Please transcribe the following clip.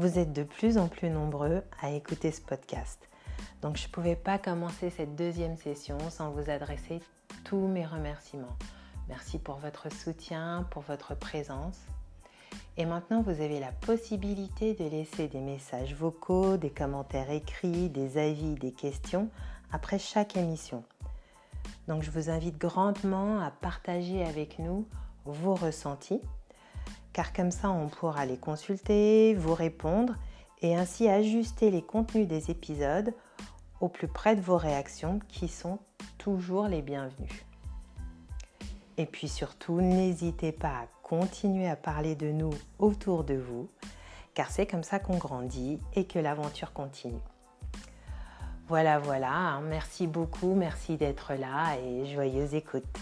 Vous êtes de plus en plus nombreux à écouter ce podcast. Donc je ne pouvais pas commencer cette deuxième session sans vous adresser tous mes remerciements. Merci pour votre soutien, pour votre présence. Et maintenant, vous avez la possibilité de laisser des messages vocaux, des commentaires écrits, des avis, des questions après chaque émission. Donc je vous invite grandement à partager avec nous vos ressentis, car comme ça on pourra les consulter, vous répondre et ainsi ajuster les contenus des épisodes au plus près de vos réactions qui sont toujours les bienvenues. Et puis surtout, n'hésitez pas à continuer à parler de nous autour de vous, car c'est comme ça qu'on grandit et que l'aventure continue. Voilà, voilà, hein. merci beaucoup, merci d'être là et joyeuse écoute.